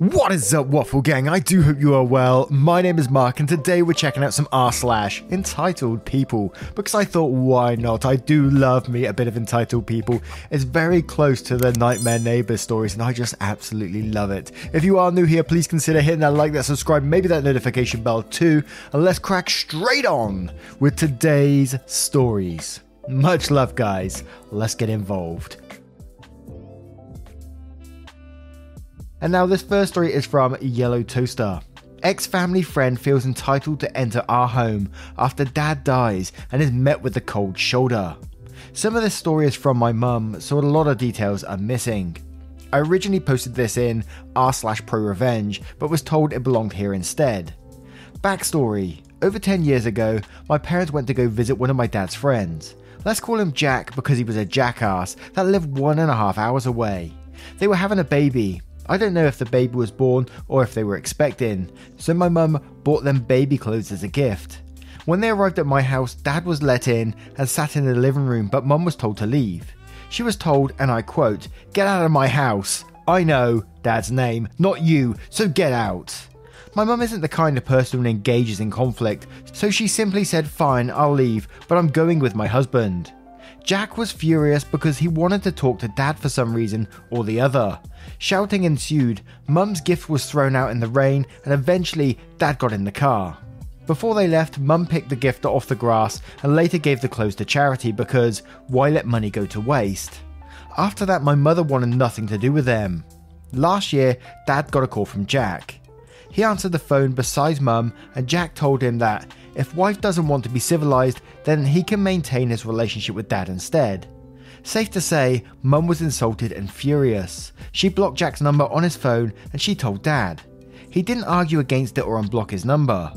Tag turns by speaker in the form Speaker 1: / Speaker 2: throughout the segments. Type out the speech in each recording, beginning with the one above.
Speaker 1: What is up, Waffle Gang? I do hope you are well. My name is Mark, and today we're checking out some r slash entitled people because I thought, why not? I do love me a bit of entitled people. It's very close to the Nightmare Neighbor stories, and I just absolutely love it. If you are new here, please consider hitting that like, that subscribe, maybe that notification bell too, and let's crack straight on with today's stories. Much love, guys. Let's get involved. And now this first story is from Yellow Toaster. Ex family friend feels entitled to enter our home after dad dies and is met with the cold shoulder. Some of this story is from my mum, so a lot of details are missing. I originally posted this in r slash pro revenge, but was told it belonged here instead. Backstory Over 10 years ago, my parents went to go visit one of my dad's friends. Let's call him Jack because he was a jackass that lived one and a half hours away. They were having a baby, I don't know if the baby was born or if they were expecting, so my mum bought them baby clothes as a gift. When they arrived at my house, dad was let in and sat in the living room, but mum was told to leave. She was told, and I quote, Get out of my house. I know, dad's name, not you, so get out. My mum isn't the kind of person who engages in conflict, so she simply said, Fine, I'll leave, but I'm going with my husband. Jack was furious because he wanted to talk to Dad for some reason or the other. Shouting ensued, Mum's gift was thrown out in the rain, and eventually Dad got in the car. Before they left, Mum picked the gift off the grass and later gave the clothes to charity because why let money go to waste? After that, my mother wanted nothing to do with them. Last year, Dad got a call from Jack. He answered the phone besides Mum, and Jack told him that if wife doesn't want to be civilized, then he can maintain his relationship with dad instead. Safe to say, Mum was insulted and furious. She blocked Jack's number on his phone and she told Dad. He didn't argue against it or unblock his number.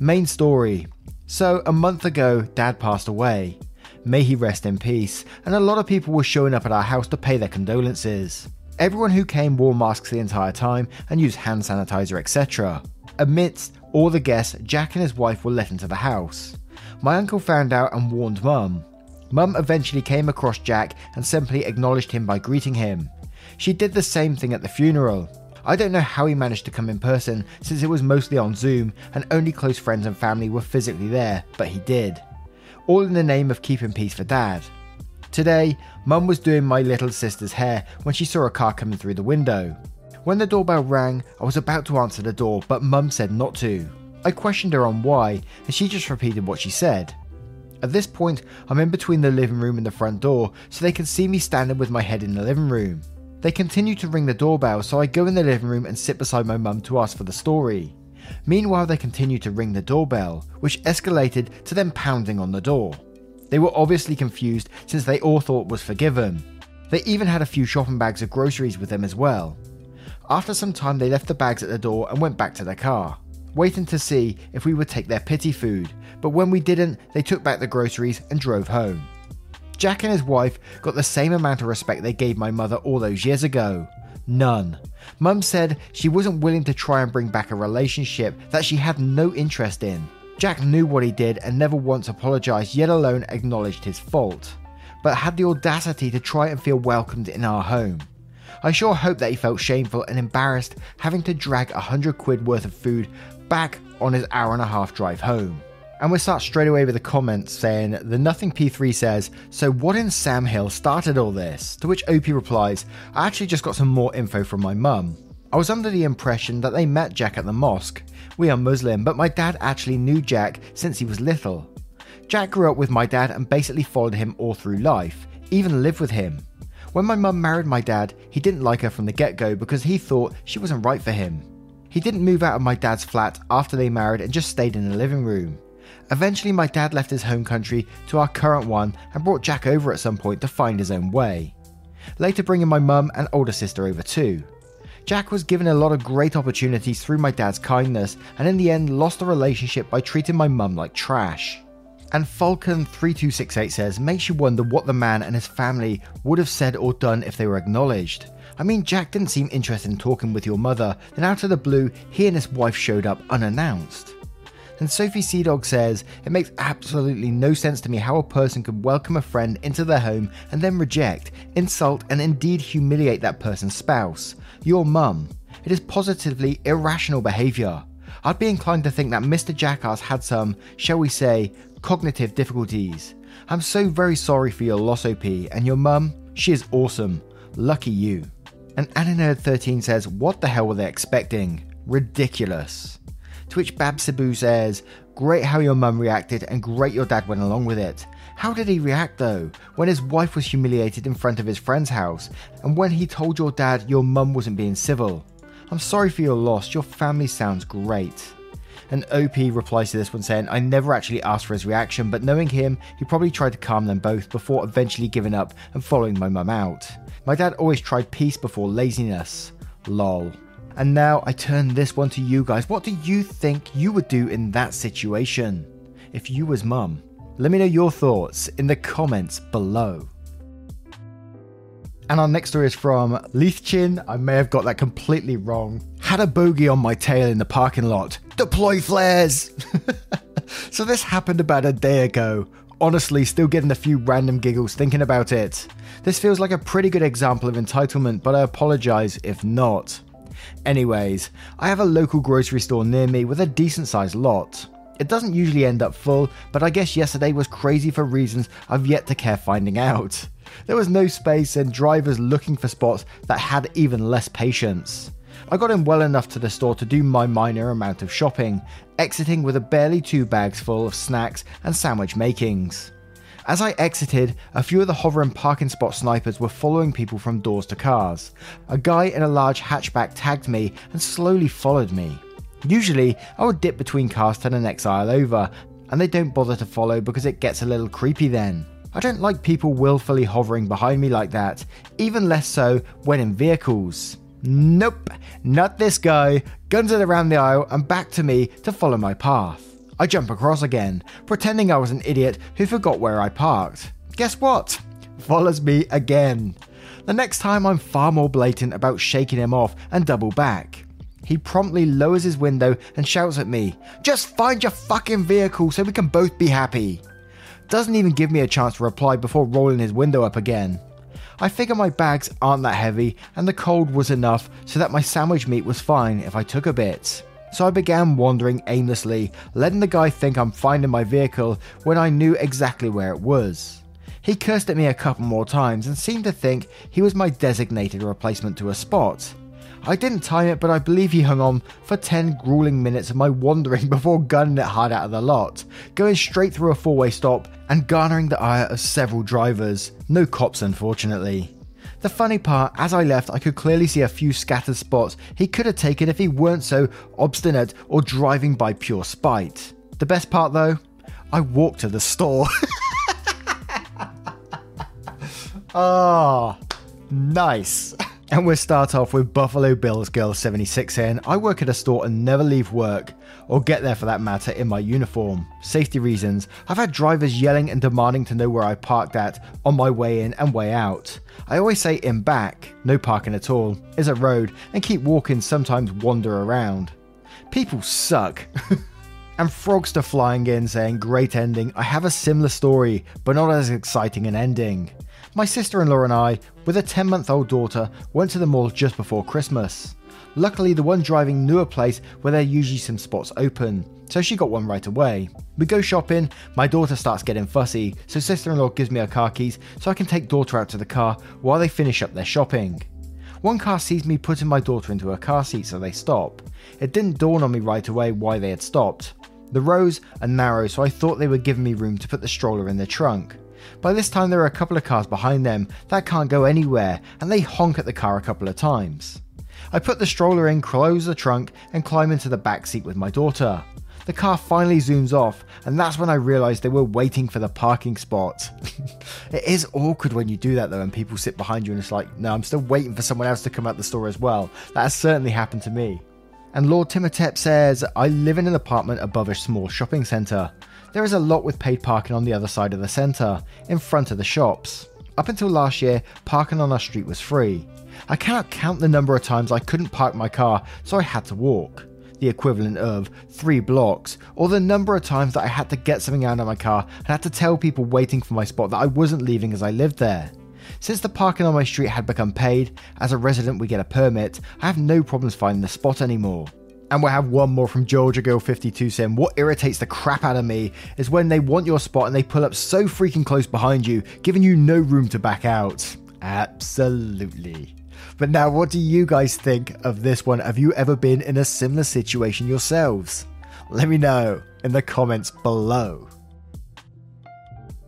Speaker 1: Main story. So, a month ago, Dad passed away. May he rest in peace, and a lot of people were showing up at our house to pay their condolences. Everyone who came wore masks the entire time and used hand sanitizer, etc. Amidst all the guests, Jack and his wife were let into the house. My uncle found out and warned Mum. Mum eventually came across Jack and simply acknowledged him by greeting him. She did the same thing at the funeral. I don't know how he managed to come in person since it was mostly on Zoom and only close friends and family were physically there, but he did. All in the name of keeping peace for dad. Today, Mum was doing my little sister's hair when she saw a car coming through the window. When the doorbell rang, I was about to answer the door, but Mum said not to. I questioned her on why, and she just repeated what she said. At this point, I'm in between the living room and the front door, so they can see me standing with my head in the living room. They continue to ring the doorbell, so I go in the living room and sit beside my mum to ask for the story. Meanwhile, they continue to ring the doorbell, which escalated to them pounding on the door. They were obviously confused since they all thought was forgiven. They even had a few shopping bags of groceries with them as well. After some time, they left the bags at the door and went back to their car waiting to see if we would take their pity food, but when we didn't, they took back the groceries and drove home. Jack and his wife got the same amount of respect they gave my mother all those years ago. None. Mum said she wasn't willing to try and bring back a relationship that she had no interest in. Jack knew what he did and never once apologised, yet alone acknowledged his fault, but had the audacity to try and feel welcomed in our home. I sure hope that he felt shameful and embarrassed having to drag a hundred quid worth of food back on his hour and a half drive home. And we start straight away with a comment saying, The Nothing P3 says, So what in Sam Hill started all this? To which OP replies, I actually just got some more info from my mum. I was under the impression that they met Jack at the mosque. We are Muslim, but my dad actually knew Jack since he was little. Jack grew up with my dad and basically followed him all through life, even lived with him. When my mum married my dad, he didn't like her from the get go because he thought she wasn't right for him. He didn't move out of my dad's flat after they married and just stayed in the living room. Eventually, my dad left his home country to our current one and brought Jack over at some point to find his own way. Later, bringing my mum and older sister over too. Jack was given a lot of great opportunities through my dad's kindness, and in the end lost the relationship by treating my mum like trash. And Falcon3268 says, makes you wonder what the man and his family would have said or done if they were acknowledged. I mean, Jack didn't seem interested in talking with your mother, then out of the blue, he and his wife showed up unannounced. And Sophie Seadog says, It makes absolutely no sense to me how a person could welcome a friend into their home and then reject, insult, and indeed humiliate that person's spouse, your mum. It is positively irrational behaviour. I'd be inclined to think that Mr. Jackass had some, shall we say, cognitive difficulties. I'm so very sorry for your loss, OP, and your mum, she is awesome. Lucky you. And Aninerd13 says, What the hell were they expecting? Ridiculous. To which Babsabu says, Great how your mum reacted, and great your dad went along with it. How did he react though, when his wife was humiliated in front of his friend's house, and when he told your dad your mum wasn't being civil? I'm sorry for your loss, your family sounds great. And OP replies to this one saying, I never actually asked for his reaction, but knowing him, he probably tried to calm them both before eventually giving up and following my mum out. My dad always tried peace before laziness. Lol. And now I turn this one to you guys. What do you think you would do in that situation? If you was mum? Let me know your thoughts in the comments below. And our next story is from Leithchin. I may have got that completely wrong. Had a bogey on my tail in the parking lot. Deploy flares! so this happened about a day ago. Honestly, still getting a few random giggles thinking about it. This feels like a pretty good example of entitlement, but I apologise if not. Anyways, I have a local grocery store near me with a decent sized lot. It doesn't usually end up full, but I guess yesterday was crazy for reasons I've yet to care finding out. There was no space and drivers looking for spots that had even less patience. I got in well enough to the store to do my minor amount of shopping, exiting with a barely two bags full of snacks and sandwich makings. As I exited, a few of the hovering parking spot snipers were following people from doors to cars. A guy in a large hatchback tagged me and slowly followed me. Usually, I would dip between cars to the next aisle over, and they don't bother to follow because it gets a little creepy then. I don't like people willfully hovering behind me like that, even less so when in vehicles. Nope, not this guy. Guns it around the aisle and back to me to follow my path. I jump across again, pretending I was an idiot who forgot where I parked. Guess what? Follows me again. The next time I'm far more blatant about shaking him off and double back. He promptly lowers his window and shouts at me, Just find your fucking vehicle so we can both be happy doesn't even give me a chance to reply before rolling his window up again. I figure my bags aren't that heavy and the cold was enough so that my sandwich meat was fine if I took a bit. So I began wandering aimlessly, letting the guy think I'm finding my vehicle when I knew exactly where it was. He cursed at me a couple more times and seemed to think he was my designated replacement to a spot. I didn't time it, but I believe he hung on for 10 grueling minutes of my wandering before gunning it hard out of the lot, going straight through a four way stop and garnering the ire of several drivers. No cops, unfortunately. The funny part, as I left, I could clearly see a few scattered spots he could have taken if he weren't so obstinate or driving by pure spite. The best part though, I walked to the store. Ah, oh, nice. And we'll start off with Buffalo Bills Girl 76 saying, I work at a store and never leave work, or get there for that matter, in my uniform. Safety reasons. I've had drivers yelling and demanding to know where I parked at on my way in and way out. I always say in back, no parking at all, is a road, and keep walking, sometimes wander around. People suck. and Frogster flying in saying, Great ending. I have a similar story, but not as exciting an ending. My sister in law and I, with a 10 month old daughter, went to the mall just before Christmas. Luckily, the one driving knew a place where there are usually some spots open, so she got one right away. We go shopping, my daughter starts getting fussy, so sister in law gives me her car keys so I can take daughter out to the car while they finish up their shopping. One car sees me putting my daughter into her car seat, so they stop. It didn't dawn on me right away why they had stopped. The rows are narrow, so I thought they were giving me room to put the stroller in the trunk. By this time, there are a couple of cars behind them that can't go anywhere, and they honk at the car a couple of times. I put the stroller in, close the trunk, and climb into the back seat with my daughter. The car finally zooms off, and that's when I realised they were waiting for the parking spot. it is awkward when you do that though, and people sit behind you and it's like, no, I'm still waiting for someone else to come out the store as well. That has certainly happened to me. And Lord Timotep says, I live in an apartment above a small shopping centre. There is a lot with paid parking on the other side of the centre, in front of the shops. Up until last year, parking on our street was free. I cannot count the number of times I couldn't park my car, so I had to walk. The equivalent of three blocks, or the number of times that I had to get something out of my car and had to tell people waiting for my spot that I wasn't leaving as I lived there. Since the parking on my street had become paid, as a resident we get a permit, I have no problems finding the spot anymore. And we'll have one more from Georgia Girl 52 saying, What irritates the crap out of me is when they want your spot and they pull up so freaking close behind you, giving you no room to back out. Absolutely. But now, what do you guys think of this one? Have you ever been in a similar situation yourselves? Let me know in the comments below.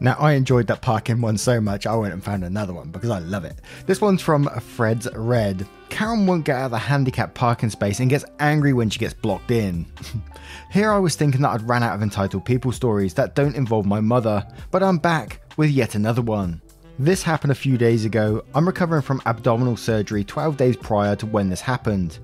Speaker 1: Now, I enjoyed that parking one so much, I went and found another one because I love it. This one's from Fred's Red. Karen won't get out of the handicapped parking space and gets angry when she gets blocked in. Here I was thinking that I'd ran out of entitled people stories that don't involve my mother, but I'm back with yet another one. This happened a few days ago. I'm recovering from abdominal surgery 12 days prior to when this happened.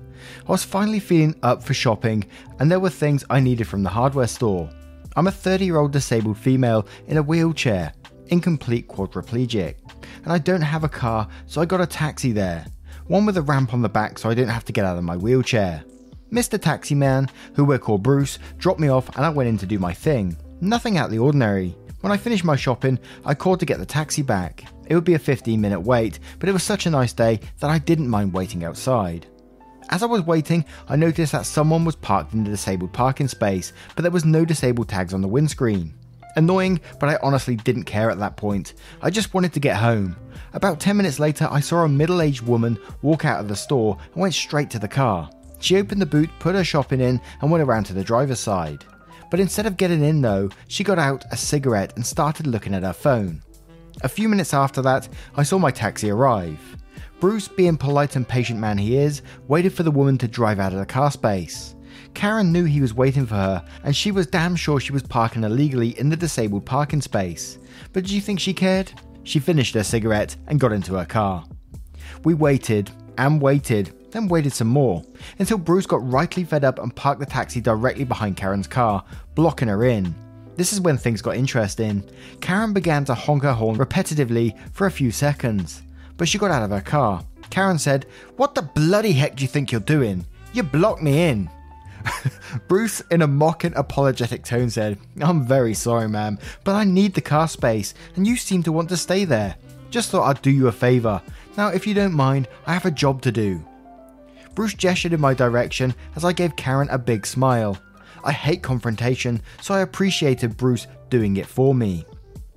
Speaker 1: I was finally feeling up for shopping, and there were things I needed from the hardware store. I'm a 30 year old disabled female in a wheelchair, incomplete quadriplegic, and I don't have a car, so I got a taxi there. One with a ramp on the back so I didn't have to get out of my wheelchair. Mr. Taxi Man, who we'll call Bruce, dropped me off and I went in to do my thing. Nothing out of the ordinary. When I finished my shopping, I called to get the taxi back. It would be a 15 minute wait, but it was such a nice day that I didn't mind waiting outside. As I was waiting, I noticed that someone was parked in the disabled parking space, but there was no disabled tags on the windscreen. Annoying, but I honestly didn't care at that point. I just wanted to get home. About 10 minutes later, I saw a middle aged woman walk out of the store and went straight to the car. She opened the boot, put her shopping in, and went around to the driver's side. But instead of getting in though, she got out a cigarette and started looking at her phone. A few minutes after that, I saw my taxi arrive. Bruce, being polite and patient man he is, waited for the woman to drive out of the car space. Karen knew he was waiting for her, and she was damn sure she was parking illegally in the disabled parking space. But do you think she cared? She finished her cigarette and got into her car. We waited and waited, then waited some more, until Bruce got rightly fed up and parked the taxi directly behind Karen's car, blocking her in. This is when things got interesting. Karen began to honk her horn repetitively for a few seconds but she got out of her car. Karen said, What the bloody heck do you think you're doing? You blocked me in. Bruce, in a mocking, apologetic tone, said, I'm very sorry, ma'am, but I need the car space, and you seem to want to stay there. Just thought I'd do you a favour. Now, if you don't mind, I have a job to do. Bruce gestured in my direction as I gave Karen a big smile. I hate confrontation, so I appreciated Bruce doing it for me.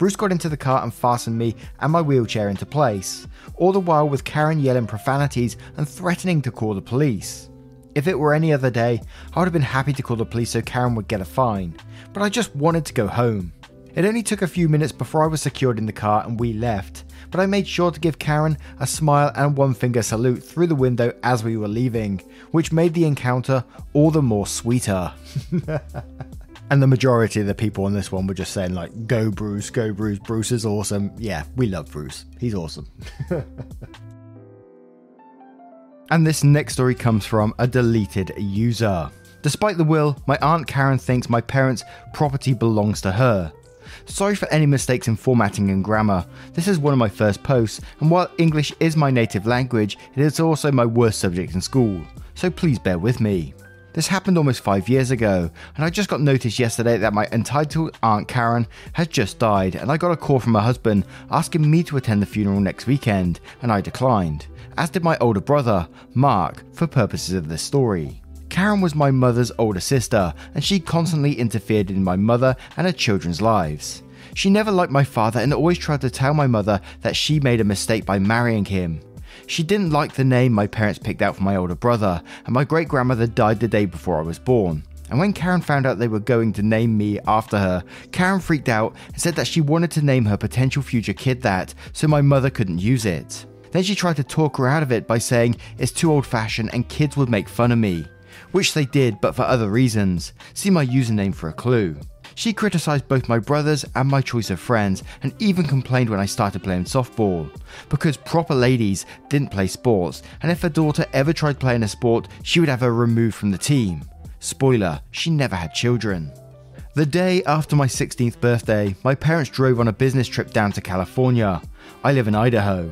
Speaker 1: Bruce got into the car and fastened me and my wheelchair into place, all the while with Karen yelling profanities and threatening to call the police. If it were any other day, I would have been happy to call the police so Karen would get a fine, but I just wanted to go home. It only took a few minutes before I was secured in the car and we left, but I made sure to give Karen a smile and one finger salute through the window as we were leaving, which made the encounter all the more sweeter. And the majority of the people on this one were just saying, like, go Bruce, go Bruce, Bruce is awesome. Yeah, we love Bruce. He's awesome. and this next story comes from a deleted user. Despite the will, my Aunt Karen thinks my parents' property belongs to her. Sorry for any mistakes in formatting and grammar. This is one of my first posts, and while English is my native language, it is also my worst subject in school, so please bear with me. This happened almost five years ago, and I just got notice yesterday that my entitled Aunt Karen has just died, and I got a call from her husband asking me to attend the funeral next weekend, and I declined, as did my older brother, Mark, for purposes of this story. Karen was my mother's older sister, and she constantly interfered in my mother and her children's lives. She never liked my father and always tried to tell my mother that she made a mistake by marrying him. She didn't like the name my parents picked out for my older brother, and my great grandmother died the day before I was born. And when Karen found out they were going to name me after her, Karen freaked out and said that she wanted to name her potential future kid that, so my mother couldn't use it. Then she tried to talk her out of it by saying it's too old fashioned and kids would make fun of me. which they did but for other reasons. See my username for a clue. She criticised both my brothers and my choice of friends, and even complained when I started playing softball. Because proper ladies didn't play sports, and if her daughter ever tried playing a sport, she would have her removed from the team. Spoiler, she never had children. The day after my 16th birthday, my parents drove on a business trip down to California. I live in Idaho.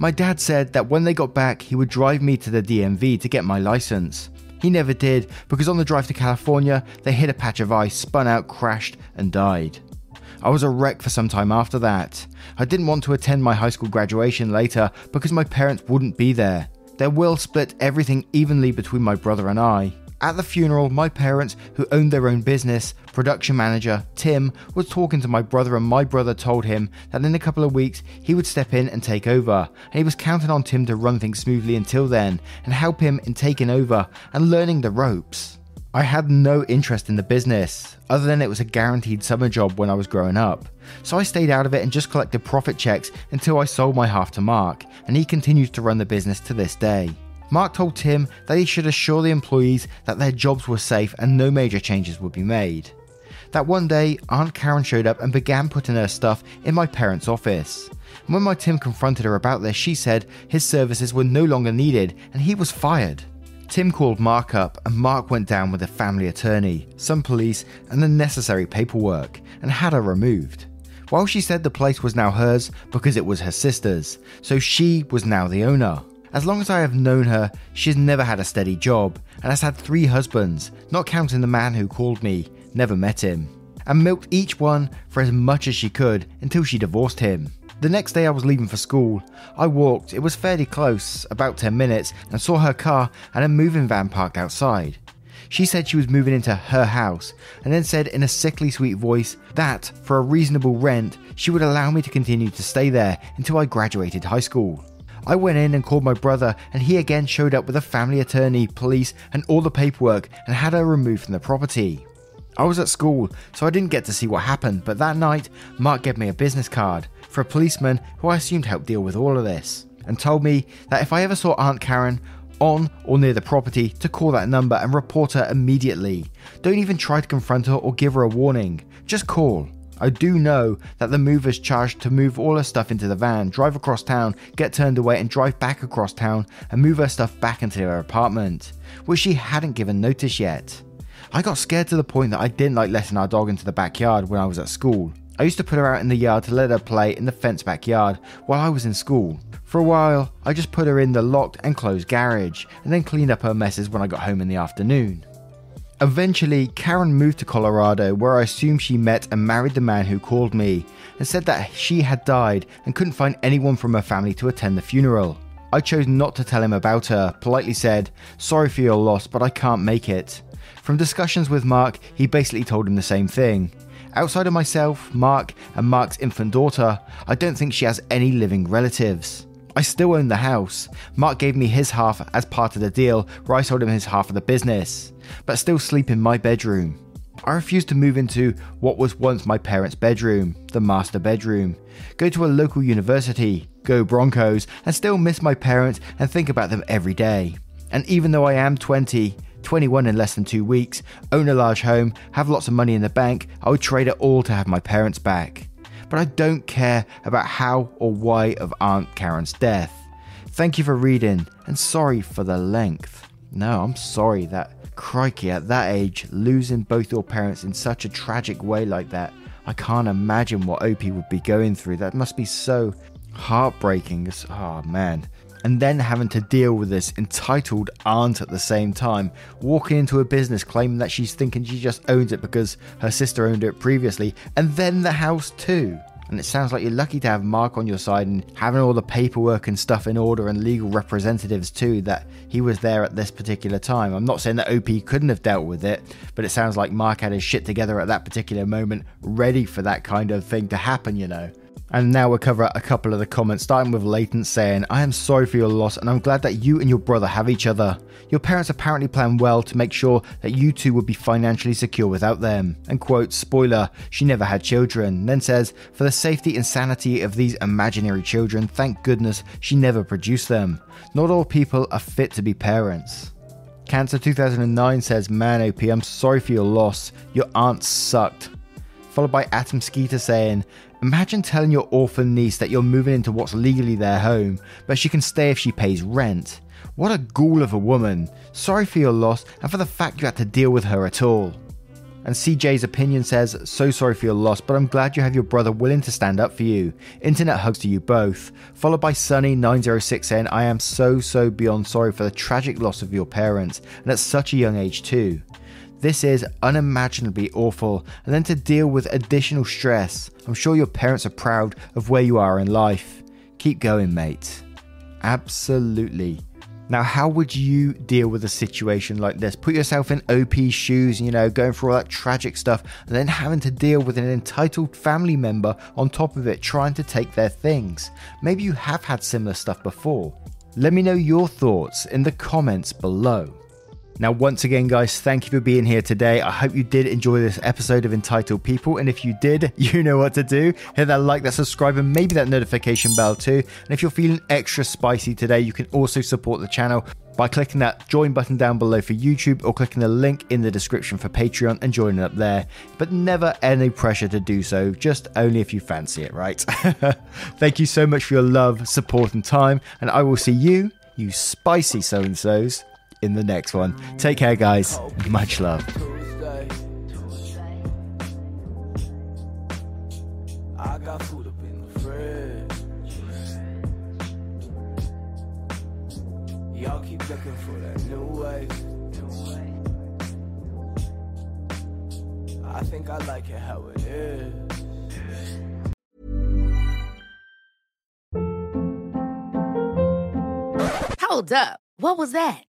Speaker 1: My dad said that when they got back, he would drive me to the DMV to get my license. He never did because on the drive to California, they hit a patch of ice, spun out, crashed, and died. I was a wreck for some time after that. I didn't want to attend my high school graduation later because my parents wouldn't be there. Their will split everything evenly between my brother and I. At the funeral, my parents, who owned their own business, production manager Tim, was talking to my brother, and my brother told him that in a couple of weeks he would step in and take over. And he was counting on Tim to run things smoothly until then and help him in taking over and learning the ropes. I had no interest in the business, other than it was a guaranteed summer job when I was growing up. So I stayed out of it and just collected profit checks until I sold my half to Mark, and he continues to run the business to this day. Mark told Tim that he should assure the employees that their jobs were safe and no major changes would be made. That one day, Aunt Karen showed up and began putting her stuff in my parents' office. And when my Tim confronted her about this, she said his services were no longer needed and he was fired. Tim called Mark up, and Mark went down with a family attorney, some police, and the necessary paperwork, and had her removed. While she said the place was now hers because it was her sister's, so she was now the owner. As long as I have known her, she has never had a steady job and has had three husbands, not counting the man who called me, never met him, and milked each one for as much as she could until she divorced him. The next day I was leaving for school. I walked, it was fairly close, about 10 minutes, and saw her car and a moving van parked outside. She said she was moving into her house, and then said in a sickly sweet voice that, for a reasonable rent, she would allow me to continue to stay there until I graduated high school. I went in and called my brother, and he again showed up with a family attorney, police, and all the paperwork and had her removed from the property. I was at school, so I didn't get to see what happened, but that night, Mark gave me a business card for a policeman who I assumed helped deal with all of this, and told me that if I ever saw Aunt Karen on or near the property, to call that number and report her immediately. Don't even try to confront her or give her a warning, just call. I do know that the mover's charged to move all her stuff into the van, drive across town, get turned away, and drive back across town and move her stuff back into her apartment, which she hadn't given notice yet. I got scared to the point that I didn't like letting our dog into the backyard when I was at school. I used to put her out in the yard to let her play in the fenced backyard while I was in school. For a while, I just put her in the locked and closed garage and then cleaned up her messes when I got home in the afternoon. Eventually, Karen moved to Colorado, where I assume she met and married the man who called me, and said that she had died and couldn't find anyone from her family to attend the funeral. I chose not to tell him about her, politely said, Sorry for your loss, but I can't make it. From discussions with Mark, he basically told him the same thing. Outside of myself, Mark, and Mark's infant daughter, I don't think she has any living relatives. I still own the house. Mark gave me his half as part of the deal, where I sold him his half of the business, but still sleep in my bedroom. I refuse to move into what was once my parents' bedroom, the master bedroom, go to a local university, go Broncos, and still miss my parents and think about them every day. And even though I am 20, 21 in less than two weeks, own a large home, have lots of money in the bank, I would trade it all to have my parents back but I don't care about how or why of Aunt Karen's death. Thank you for reading, and sorry for the length. No, I'm sorry that, crikey, at that age, losing both your parents in such a tragic way like that, I can't imagine what Opie would be going through. That must be so heartbreaking. Oh man and then having to deal with this entitled aunt at the same time, walking into a business claiming that she's thinking she just owns it because her sister owned it previously, and then the house too. And it sounds like you're lucky to have Mark on your side and having all the paperwork and stuff in order and legal representatives too that he was there at this particular time. I'm not saying that OP couldn't have dealt with it, but it sounds like Mark had his shit together at that particular moment, ready for that kind of thing to happen, you know. And now we'll cover a couple of the comments, starting with Latent saying, I am sorry for your loss and I'm glad that you and your brother have each other. Your parents apparently planned well to make sure that you two would be financially secure without them. And quote, spoiler, she never had children. Then says, for the safety and sanity of these imaginary children, thank goodness she never produced them. Not all people are fit to be parents. Cancer 2009 says, Man, OP, I'm sorry for your loss. Your aunt sucked. Followed by Atom Skeeter saying, Imagine telling your orphan niece that you're moving into what's legally their home, but she can stay if she pays rent. What a ghoul of a woman. Sorry for your loss and for the fact you had to deal with her at all. And CJ's opinion says, So sorry for your loss, but I'm glad you have your brother willing to stand up for you. Internet hugs to you both. Followed by Sunny906 saying, I am so, so beyond sorry for the tragic loss of your parents, and at such a young age too. This is unimaginably awful, and then to deal with additional stress. I'm sure your parents are proud of where you are in life. Keep going, mate. Absolutely. Now, how would you deal with a situation like this? Put yourself in OP's shoes, you know, going through all that tragic stuff, and then having to deal with an entitled family member on top of it trying to take their things. Maybe you have had similar stuff before. Let me know your thoughts in the comments below. Now, once again, guys, thank you for being here today. I hope you did enjoy this episode of Entitled People. And if you did, you know what to do. Hit that like, that subscribe, and maybe that notification bell too. And if you're feeling extra spicy today, you can also support the channel by clicking that join button down below for YouTube or clicking the link in the description for Patreon and joining up there. But never any pressure to do so, just only if you fancy it, right? Thank you so much for your love, support, and time. And I will see you, you spicy so and so's in the next one. Take care, guys. Much love. I got food up in the fridge. Y'all keep looking for that new way. I think I like it how it is.
Speaker 2: Hold up. What was that?